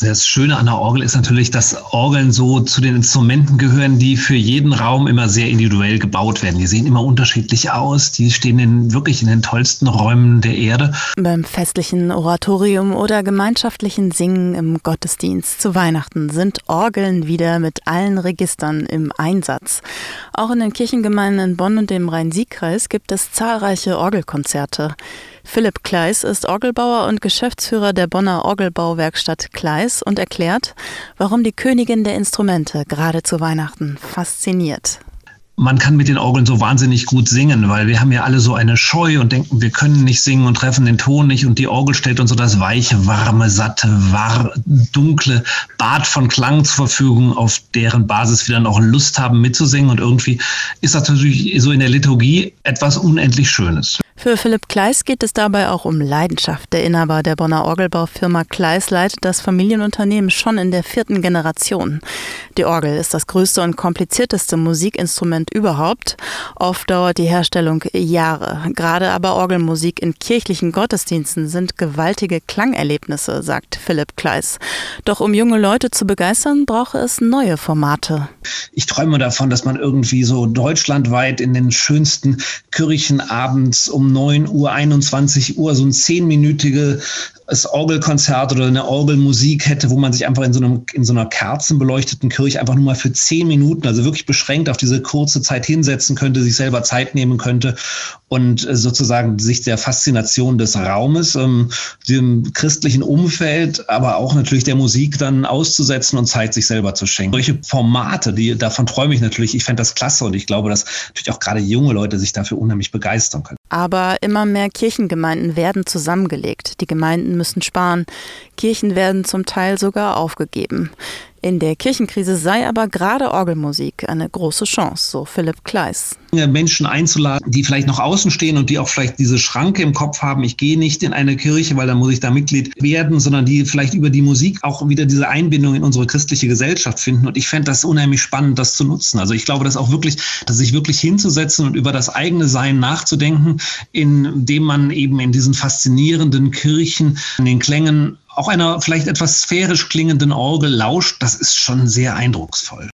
Das Schöne an der Orgel ist natürlich, dass Orgeln so zu den Instrumenten gehören, die für jeden Raum immer sehr individuell gebaut werden. Die sehen immer unterschiedlich aus. Die stehen in, wirklich in den tollsten Räumen der Erde. Beim festlichen Oratorium oder gemeinschaftlichen Singen im Gottesdienst zu Weihnachten sind Orgeln wieder mit allen Registern im Einsatz. Auch in den Kirchengemeinden in Bonn und dem Rhein-Sieg-Kreis gibt es zahlreiche Orgelkonzerte. Philipp Kleis ist Orgelbauer und Geschäftsführer der Bonner Orgelbauwerkstatt Kleis und erklärt, warum die Königin der Instrumente gerade zu Weihnachten fasziniert. Man kann mit den Orgeln so wahnsinnig gut singen, weil wir haben ja alle so eine Scheu und denken, wir können nicht singen und treffen den Ton nicht. Und die Orgel stellt uns so das weiche, warme, satte, war, dunkle Bad von Klang zur Verfügung, auf deren Basis wir dann auch Lust haben mitzusingen. Und irgendwie ist das natürlich so in der Liturgie etwas unendlich Schönes. Für Philipp Kleis geht es dabei auch um Leidenschaft. Der Inhaber der Bonner Orgelbaufirma Kleis leitet das Familienunternehmen schon in der vierten Generation. Die Orgel ist das größte und komplizierteste Musikinstrument überhaupt. Oft dauert die Herstellung Jahre. Gerade aber Orgelmusik in kirchlichen Gottesdiensten sind gewaltige Klangerlebnisse, sagt Philipp Kleis. Doch um junge Leute zu begeistern, brauche es neue Formate. Ich träume davon, dass man irgendwie so deutschlandweit in den schönsten Kirchen abends um 9 Uhr, 21 Uhr so ein zehnminütige Orgelkonzert oder eine Orgelmusik hätte, wo man sich einfach in so, einem, in so einer kerzenbeleuchteten Kirche einfach nur mal für zehn Minuten, also wirklich beschränkt auf diese kurze Zeit hinsetzen könnte, sich selber Zeit nehmen könnte und äh, sozusagen sich der Faszination des Raumes, ähm, dem christlichen Umfeld, aber auch natürlich der Musik dann auszusetzen und Zeit sich selber zu schenken. Solche Formate, die, davon träume ich natürlich. Ich fände das klasse und ich glaube, dass natürlich auch gerade junge Leute sich dafür unheimlich begeistern können. Aber immer mehr Kirchengemeinden werden zusammengelegt. Die Gemeinden müssen sparen. Kirchen werden zum Teil sogar aufgegeben. In der Kirchenkrise sei aber gerade Orgelmusik eine große Chance, so Philipp Kleis. Menschen einzuladen, die vielleicht noch außen stehen und die auch vielleicht diese Schranke im Kopf haben, ich gehe nicht in eine Kirche, weil dann muss ich da Mitglied werden, sondern die vielleicht über die Musik auch wieder diese Einbindung in unsere christliche Gesellschaft finden. Und ich fände das unheimlich spannend, das zu nutzen. Also ich glaube, das auch wirklich, dass sich wirklich hinzusetzen und über das eigene Sein nachzudenken, indem man eben in diesen faszinierenden Kirchen, in den Klängen auch einer vielleicht etwas sphärisch klingenden Orgel lauscht, das ist schon sehr eindrucksvoll.